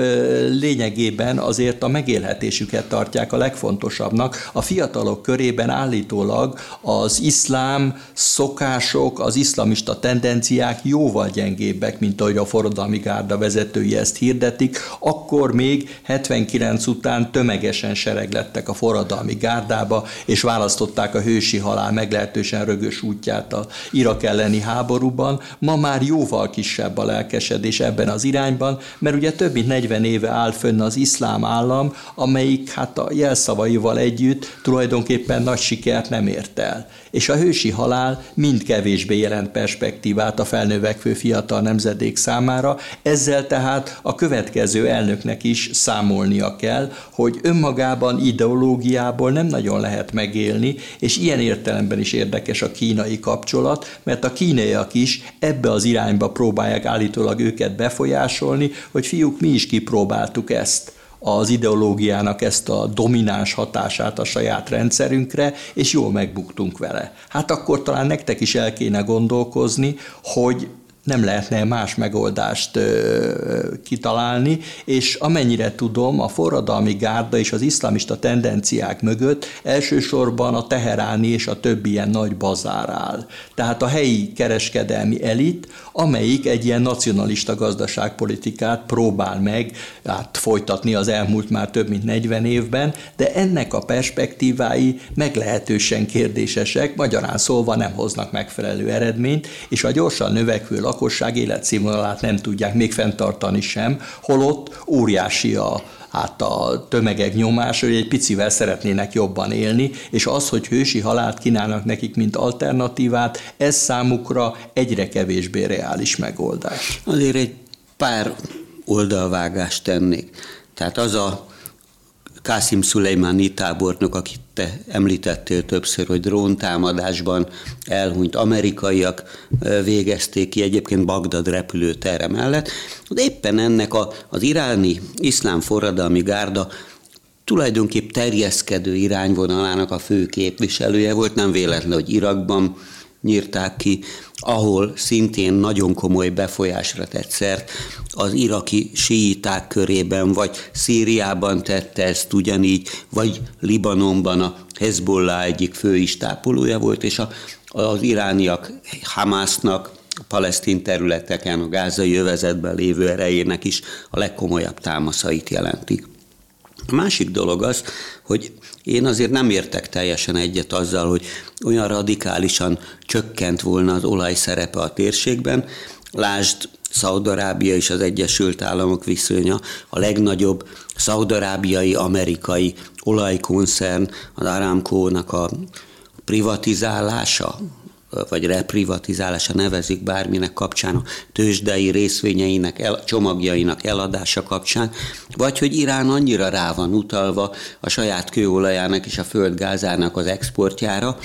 lényegében azért a megélhetésüket tartják a legfontosabbnak. A fiatalok körében állítólag az iszlám szokások, az iszlamista tendenciák jóval gyengébbek, mint ahogy a forradalmi gárda vezetői ezt hirdetik, akkor még 79 után tömegesen sereglettek a forradalmi gárdába, és választották a hősi halál meglehetősen rögös útját a Irak elleni háborúban. Ma már jóval kisebb a lelkesedés ebben az irányban, mert ugye több mint 40 éve áll fönn az iszlám állam, amelyik hát a jelszavaival együtt tulajdonképpen nagy sikert nem ért el. És a hősi halál mind kevésbé jelent perspektívát a felnövekvő fiatal nemzedék számára, ezzel tehát a következő elnöknek is számolnia kell, hogy önmagában ideológiából nem nagyon lehet megélni, és ilyen értelemben is érdekes a kínai kapcsolat, mert a kínaiak is ebbe az irányba próbálják állítólag őket befolyásolni, hogy fiúk, mi is kipróbáltuk ezt az ideológiának ezt a domináns hatását a saját rendszerünkre, és jól megbuktunk vele. Hát akkor talán nektek is el kéne gondolkozni, hogy nem lehetne más megoldást ö, kitalálni, és amennyire tudom, a forradalmi gárda és az iszlamista tendenciák mögött elsősorban a teheráni és a többi ilyen nagy bazár áll. Tehát a helyi kereskedelmi elit, amelyik egy ilyen nacionalista gazdaságpolitikát próbál meg hát, folytatni az elmúlt már több mint 40 évben, de ennek a perspektívái meglehetősen kérdésesek, magyarán szólva nem hoznak megfelelő eredményt, és a gyorsan növekvő lakosság életszínvonalát nem tudják még fenntartani sem, holott óriási a, hát a tömegek nyomás, hogy egy picivel szeretnének jobban élni, és az, hogy hősi halált kínálnak nekik, mint alternatívát, ez számukra egyre kevésbé reális megoldás. Azért egy pár oldalvágást tennék. Tehát az a Kászim Szulejmáni tábornok, akit te említettél többször, hogy dróntámadásban elhunyt amerikaiak végezték ki egyébként Bagdad repülőtere mellett. De éppen ennek a, az iráni iszlám forradalmi gárda tulajdonképp terjeszkedő irányvonalának a fő képviselője volt, nem véletlen, hogy Irakban nyírták ki, ahol szintén nagyon komoly befolyásra tett szert az iraki síiták körében, vagy Szíriában tette ezt ugyanígy, vagy Libanonban a Hezbollah egyik főistápolója volt, és a, az irániak Hamásznak, a palesztin területeken, a gázai övezetben lévő erejének is a legkomolyabb támaszait jelentik. A másik dolog az, hogy én azért nem értek teljesen egyet azzal, hogy olyan radikálisan csökkent volna az olaj szerepe a térségben. Lásd, Szaudarábia és az Egyesült Államok viszonya, a legnagyobb szaudarábiai amerikai olajkoncern, az Aramco-nak a privatizálása, vagy reprivatizálása nevezik bárminek kapcsán, a tőzsdei részvényeinek, el, csomagjainak eladása kapcsán, vagy hogy Irán annyira rá van utalva a saját kőolajának és a földgázának az exportjára,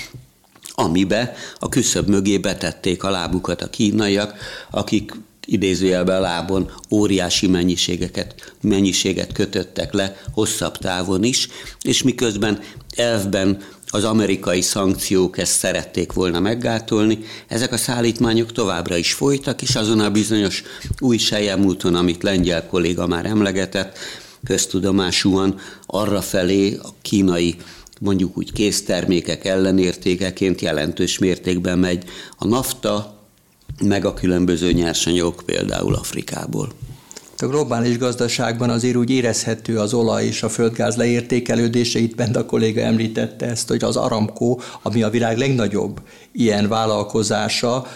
amibe a küszöb mögé betették a lábukat a kínaiak, akik idézőjelben lábon óriási mennyiségeket, mennyiséget kötöttek le hosszabb távon is, és miközben elvben az amerikai szankciók ezt szerették volna meggátolni. Ezek a szállítmányok továbbra is folytak, és azon a bizonyos új úton, amit lengyel kolléga már emlegetett, köztudomásúan arra felé a kínai mondjuk úgy késztermékek ellenértékeként jelentős mértékben megy a nafta, meg a különböző nyersanyagok például Afrikából. A globális gazdaságban azért úgy érezhető az olaj és a földgáz leértékelődése. Itt bent a kolléga említette ezt, hogy az Aramco, ami a világ legnagyobb ilyen vállalkozása,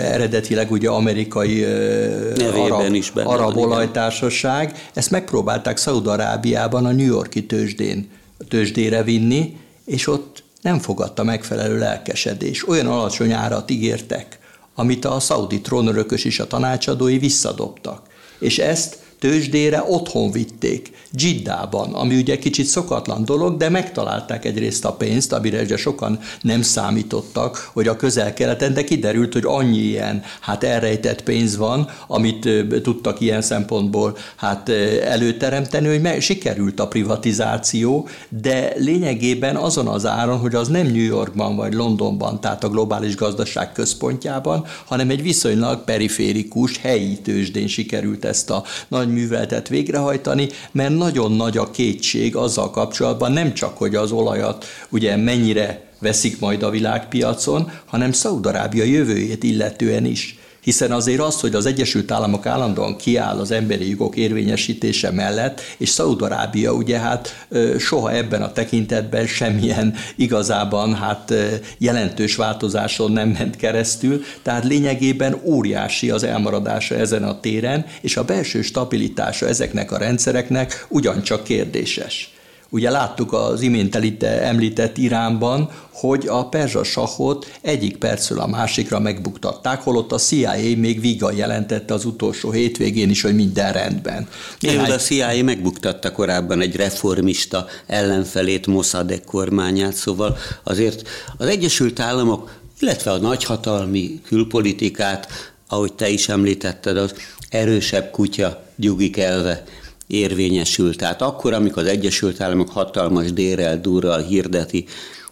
eredetileg ugye amerikai arab, is arab van, olajtársaság, ezt megpróbálták Szaudarábiában a New Yorki tőzsdén, tőzsdére vinni, és ott nem fogadta megfelelő lelkesedés. Olyan alacsony árat ígértek, amit a szaudi trónörökös és a tanácsadói visszadobtak és ezt tőzsdére otthon vitték, Giddában, ami ugye kicsit szokatlan dolog, de megtalálták egyrészt a pénzt, amire ugye sokan nem számítottak, hogy a közel-keleten, de kiderült, hogy annyi ilyen hát elrejtett pénz van, amit tudtak ilyen szempontból hát előteremteni, hogy sikerült a privatizáció, de lényegében azon az áron, hogy az nem New Yorkban vagy Londonban, tehát a globális gazdaság központjában, hanem egy viszonylag periférikus helyi tőzsdén sikerült ezt a nagy műveletet végrehajtani, mert nagyon nagy a kétség azzal kapcsolatban, nem csak, hogy az olajat ugye mennyire veszik majd a világpiacon, hanem Szaudarábia jövőjét illetően is hiszen azért az, hogy az Egyesült Államok állandóan kiáll az emberi jogok érvényesítése mellett, és Szaudarábia ugye hát soha ebben a tekintetben semmilyen igazában hát jelentős változáson nem ment keresztül, tehát lényegében óriási az elmaradása ezen a téren, és a belső stabilitása ezeknek a rendszereknek ugyancsak kérdéses. Ugye láttuk az imént említett Iránban, hogy a perzsa sahot egyik percről a másikra megbuktatták, holott a CIA még vígan jelentette az utolsó hétvégén is, hogy minden rendben. Néhány... a CIA megbuktatta korábban egy reformista ellenfelét, Mossadegh kormányát, szóval azért az Egyesült Államok, illetve a nagyhatalmi külpolitikát, ahogy te is említetted, az erősebb kutya gyugik elve érvényesült. Tehát akkor, amikor az Egyesült Államok hatalmas dérrel, durral hirdeti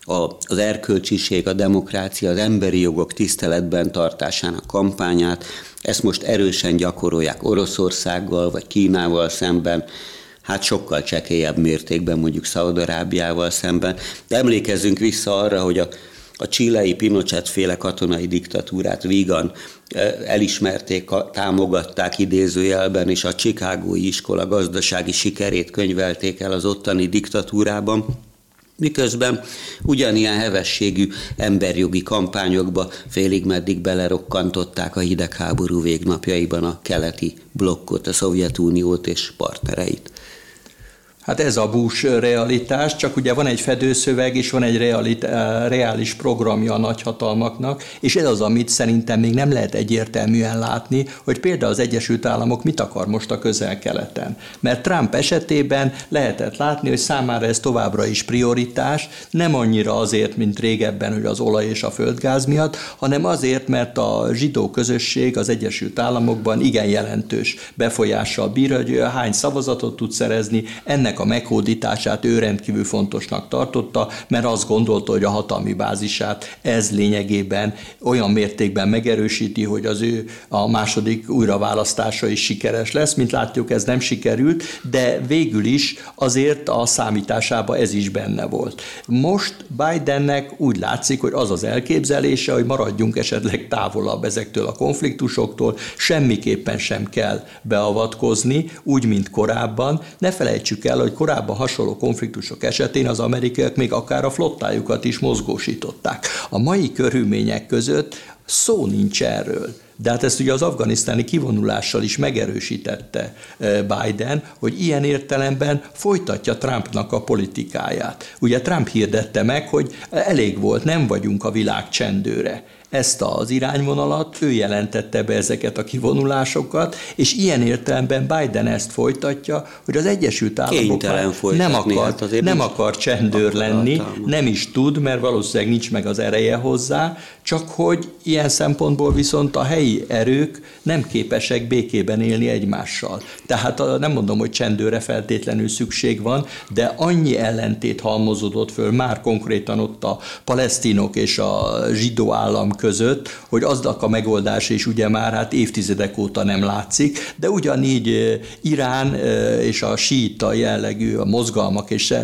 az erkölcsiség, a demokrácia, az emberi jogok tiszteletben tartásának kampányát, ezt most erősen gyakorolják Oroszországgal vagy Kínával szemben, hát sokkal csekélyebb mértékben mondjuk Szaudarábiával szemben. De emlékezzünk vissza arra, hogy a, a csilei Pinochet féle katonai diktatúrát vígan elismerték, támogatták idézőjelben, és a Csikágói iskola gazdasági sikerét könyvelték el az ottani diktatúrában. Miközben ugyanilyen hevességű emberjogi kampányokba félig meddig belerokkantották a hidegháború végnapjaiban a keleti blokkot, a Szovjetuniót és partnereit. Hát ez a bús realitás, csak ugye van egy fedőszöveg, és van egy realit, eh, reális programja a nagyhatalmaknak, és ez az, amit szerintem még nem lehet egyértelműen látni, hogy például az Egyesült Államok mit akar most a közel-keleten. Mert Trump esetében lehetett látni, hogy számára ez továbbra is prioritás, nem annyira azért, mint régebben, hogy az olaj és a földgáz miatt, hanem azért, mert a zsidó közösség az Egyesült Államokban igen jelentős befolyással bír, hogy hány szavazatot tud szerezni, ennek ennek a meghódítását ő rendkívül fontosnak tartotta, mert azt gondolta, hogy a hatalmi bázisát ez lényegében olyan mértékben megerősíti, hogy az ő a második újraválasztása is sikeres lesz. Mint látjuk, ez nem sikerült, de végül is azért a számításába ez is benne volt. Most Bidennek úgy látszik, hogy az az elképzelése, hogy maradjunk esetleg távolabb ezektől a konfliktusoktól, semmiképpen sem kell beavatkozni, úgy, mint korábban. Ne felejtsük el, hogy korábban hasonló konfliktusok esetén az amerikaiak még akár a flottájukat is mozgósították. A mai körülmények között szó nincs erről. De hát ezt ugye az afganisztáni kivonulással is megerősítette e, Biden, hogy ilyen értelemben folytatja Trumpnak a politikáját. Ugye Trump hirdette meg, hogy elég volt, nem vagyunk a világ csendőre ezt az irányvonalat, ő jelentette be ezeket a kivonulásokat, és ilyen értelemben Biden ezt folytatja, hogy az Egyesült Államok nem akar, hát nem akar csendőr lenni, nem is tud, mert valószínűleg nincs meg az ereje hozzá, csak hogy ilyen szempontból viszont a helyi erők nem képesek békében élni egymással. Tehát nem mondom, hogy csendőre feltétlenül szükség van, de annyi ellentét halmozódott föl már konkrétan ott a palesztinok és a zsidó állam között, hogy aznak a megoldás is ugye már hát évtizedek óta nem látszik, de ugyanígy Irán és a síta jellegű a mozgalmak és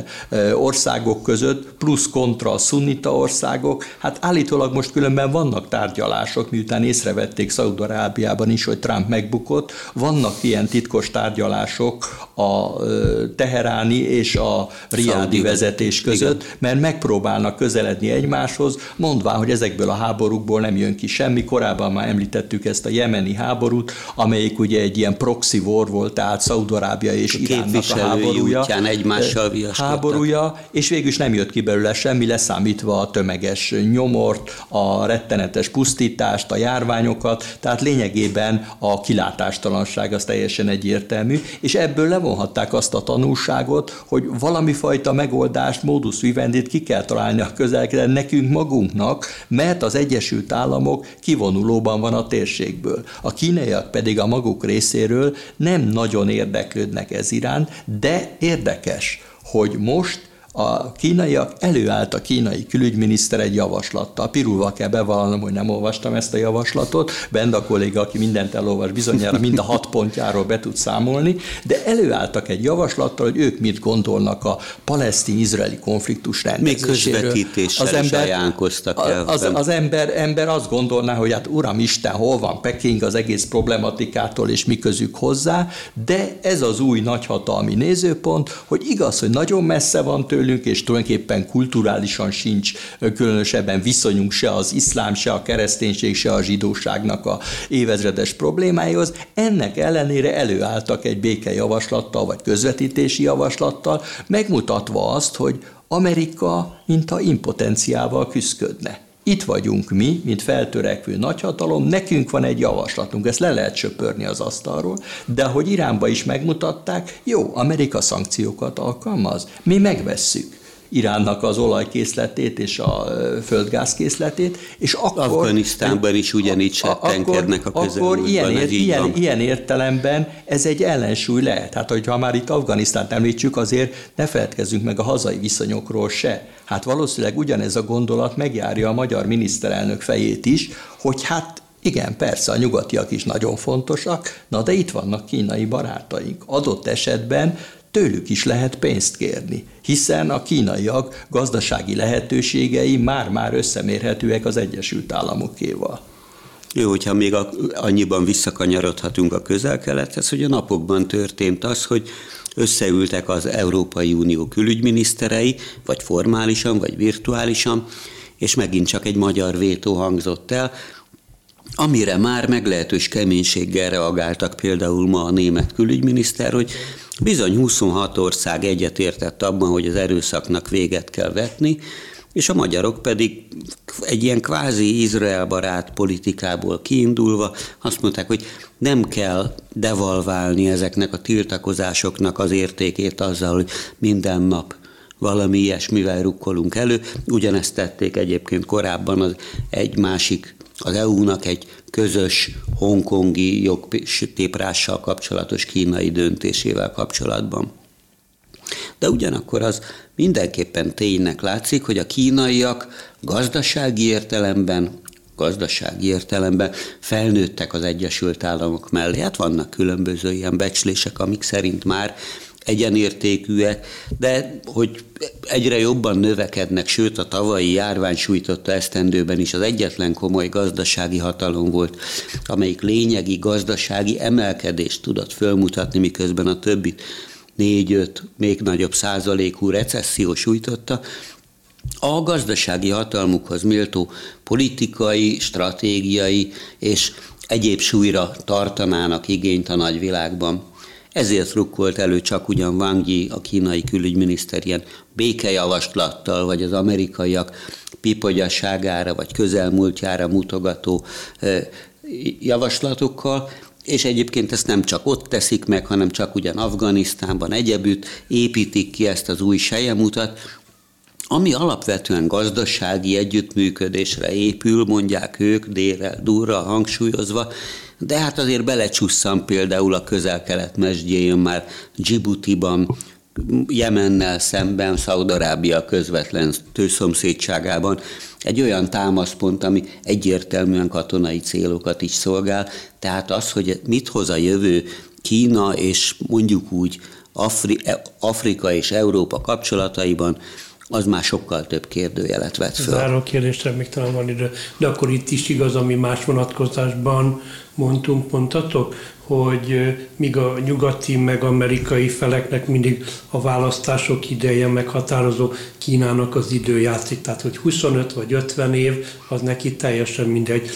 országok között, plusz kontra a szunnita országok, hát állítólag most különben vannak tárgyalások, miután észrevették Szaúd-Arábiában is, hogy Trump megbukott, vannak ilyen titkos tárgyalások a teheráni és a riádi vezetés között, mert megpróbálnak közeledni egymáshoz, mondván, hogy ezekből a háborúkból háborúból nem jön ki semmi. Korábban már említettük ezt a jemeni háborút, amelyik ugye egy ilyen proxy war volt, tehát Szaudarábia és Iránnak a háborúja. egymással háborúja, és végül is nem jött ki belőle semmi, leszámítva a tömeges nyomort, a rettenetes pusztítást, a járványokat, tehát lényegében a kilátástalanság az teljesen egyértelmű, és ebből levonhatták azt a tanulságot, hogy valami fajta megoldást, módusz vivendit ki kell találni a közelkeden nekünk magunknak, mert az Egyesült Egyesült Államok kivonulóban van a térségből. A kínaiak pedig a maguk részéről nem nagyon érdeklődnek ez iránt, de érdekes, hogy most a kínaiak előállt a kínai külügyminiszter egy javaslattal. Pirulva kell bevallanom, hogy nem olvastam ezt a javaslatot. Benda kolléga, aki mindent elolvas, bizonyára mind a hat pontjáról be tud számolni, de előálltak egy javaslattal, hogy ők mit gondolnak a palesztin-izraeli konfliktus rendezéséről. Még közvetítéssel az ember, ajánlkoztak el. Az, az ember, ember azt gondolná, hogy hát uram Isten, hol van Peking az egész problematikától, és mi közük hozzá, de ez az új nagyhatalmi nézőpont, hogy igaz, hogy nagyon messze van tőle, tőlünk, és tulajdonképpen kulturálisan sincs különösebben viszonyunk se az iszlám, se a kereszténység, se a zsidóságnak a évezredes problémáihoz. Ennek ellenére előálltak egy békejavaslattal, vagy közvetítési javaslattal, megmutatva azt, hogy Amerika mint a impotenciával küzdködne. Itt vagyunk mi, mint feltörekvő nagyhatalom, nekünk van egy javaslatunk, ezt le lehet söpörni az asztalról, de hogy Iránba is megmutatták, jó, Amerika szankciókat alkalmaz, mi megvesszük. Iránnak az olajkészletét és a földgázkészletét, és akkor... Afganisztánban is ugyanígy settenkednek a Akkor ilyen, ér, ilyen, ilyen értelemben ez egy ellensúly lehet. Hát, hogyha már itt Afganisztánt említsük, azért ne feledkezzünk meg a hazai viszonyokról se. Hát valószínűleg ugyanez a gondolat megjárja a magyar miniszterelnök fejét is, hogy hát igen, persze, a nyugatiak is nagyon fontosak, na de itt vannak kínai barátaink. Adott esetben tőlük is lehet pénzt kérni, hiszen a kínaiak gazdasági lehetőségei már-már összemérhetőek az Egyesült Államokéval. Jó, hogyha még annyiban visszakanyarodhatunk a közel-kelethez, hogy a napokban történt az, hogy összeültek az Európai Unió külügyminiszterei, vagy formálisan, vagy virtuálisan, és megint csak egy magyar vétó hangzott el, amire már meglehetős keménységgel reagáltak például ma a német külügyminiszter, hogy bizony 26 ország egyetértett abban, hogy az erőszaknak véget kell vetni, és a magyarok pedig egy ilyen kvázi Izrael barát politikából kiindulva azt mondták, hogy nem kell devalválni ezeknek a tiltakozásoknak az értékét azzal, hogy minden nap valami ilyesmivel rukkolunk elő. Ugyanezt tették egyébként korábban az egy másik az EU-nak egy közös hongkongi jogtéprással kapcsolatos kínai döntésével kapcsolatban. De ugyanakkor az mindenképpen ténynek látszik, hogy a kínaiak gazdasági értelemben gazdasági értelemben felnőttek az Egyesült Államok mellé. Hát vannak különböző ilyen becslések, amik szerint már egyenértékűek, de hogy egyre jobban növekednek, sőt a tavalyi járvány sújtotta esztendőben is az egyetlen komoly gazdasági hatalom volt, amelyik lényegi gazdasági emelkedést tudott fölmutatni, miközben a többi négy-öt még nagyobb százalékú recesszió sújtotta, a gazdasági hatalmukhoz méltó politikai, stratégiai és egyéb súlyra tartanának igényt a nagyvilágban. Ezért rukkolt elő csak ugyan Wang Yi, a kínai külügyminiszter ilyen békejavaslattal, vagy az amerikaiak pipogyaságára, vagy közelmúltjára mutogató javaslatokkal, és egyébként ezt nem csak ott teszik meg, hanem csak ugyan Afganisztánban egyebütt építik ki ezt az új sejemutat, ami alapvetően gazdasági együttműködésre épül, mondják ők, délre, durra hangsúlyozva, de hát azért belecsusszam például a közel-kelet mesdjéjön már Djibouti-ban, Jemennel szemben, Szaudarábia közvetlen tőszomszédságában egy olyan támaszpont, ami egyértelműen katonai célokat is szolgál. Tehát az, hogy mit hoz a jövő Kína és mondjuk úgy Afri- Afrika és Európa kapcsolataiban, az már sokkal több kérdőjelet vett föl. Záró kérdésre még talán van idő, de akkor itt is igaz, ami más vonatkozásban mondtunk, mondtatok, hogy míg a nyugati meg amerikai feleknek mindig a választások ideje meghatározó, Kínának az idő játszik, tehát hogy 25 vagy 50 év, az neki teljesen mindegy.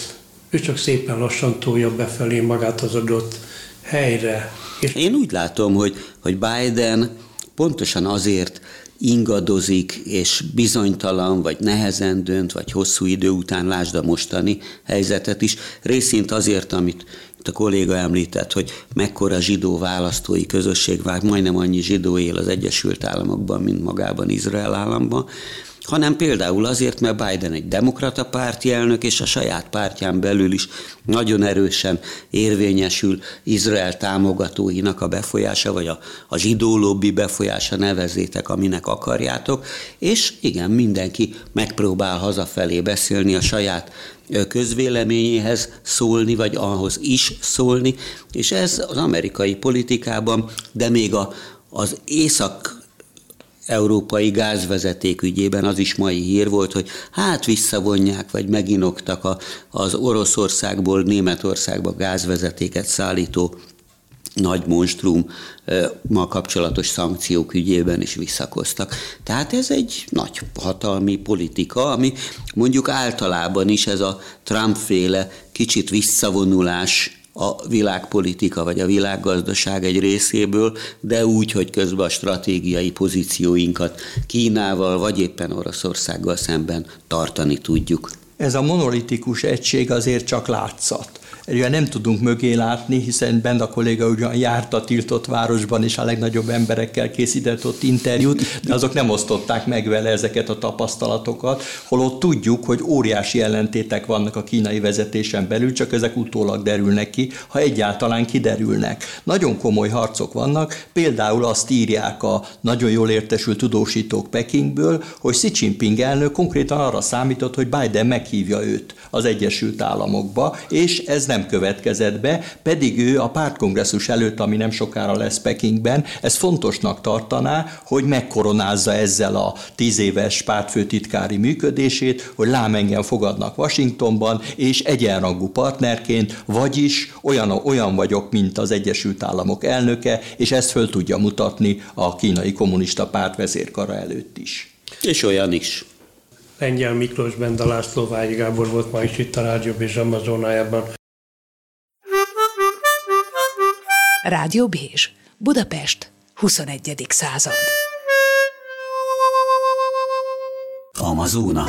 Ő csak szépen lassan tolja befelé magát az adott helyre. És Én úgy látom, hogy, hogy Biden pontosan azért ingadozik, és bizonytalan, vagy nehezen dönt, vagy hosszú idő után lásd a mostani helyzetet is, részint azért, amit itt a kolléga említett, hogy mekkora zsidó választói közösség vár, majdnem annyi zsidó él az Egyesült Államokban, mint magában Izrael államban, hanem például azért, mert Biden egy demokrata párti elnök, és a saját pártján belül is nagyon erősen érvényesül Izrael támogatóinak a befolyása, vagy a, a zsidó lobby befolyása, nevezétek, aminek akarjátok, és igen, mindenki megpróbál hazafelé beszélni a saját közvéleményéhez szólni, vagy ahhoz is szólni, és ez az amerikai politikában, de még a, az észak európai gázvezeték ügyében az is mai hír volt, hogy hát visszavonják, vagy meginoktak a, az Oroszországból Németországba gázvezetéket szállító nagy monstrum ma kapcsolatos szankciók ügyében is visszakoztak. Tehát ez egy nagy hatalmi politika, ami mondjuk általában is ez a Trump-féle kicsit visszavonulás a világpolitika vagy a világgazdaság egy részéből, de úgy, hogy közben a stratégiai pozícióinkat Kínával vagy éppen Oroszországgal szemben tartani tudjuk. Ez a monolitikus egység azért csak látszat. Ugye nem tudunk mögé látni, hiszen bent a kolléga ugyan járt a tiltott városban, és a legnagyobb emberekkel készített ott interjút, de azok nem osztották meg vele ezeket a tapasztalatokat, holott tudjuk, hogy óriási ellentétek vannak a kínai vezetésen belül, csak ezek utólag derülnek ki, ha egyáltalán kiderülnek. Nagyon komoly harcok vannak, például azt írják a nagyon jól értesült tudósítók Pekingből, hogy Xi Jinping elnök konkrétan arra számított, hogy Biden meghívja őt az Egyesült Államokba, és ez nem nem következett be, pedig ő a pártkongresszus előtt, ami nem sokára lesz Pekingben, ez fontosnak tartaná, hogy megkoronázza ezzel a tíz éves pártfőtitkári működését, hogy lám engem fogadnak Washingtonban, és egyenrangú partnerként, vagyis olyan, olyan vagyok, mint az Egyesült Államok elnöke, és ezt föl tudja mutatni a kínai kommunista párt vezérkara előtt is. És olyan is. Lengyel Miklós Benda László Vágyi Gábor volt ma is itt a Rádió és Rádió Bézs, Budapest, 21. század. Amazona.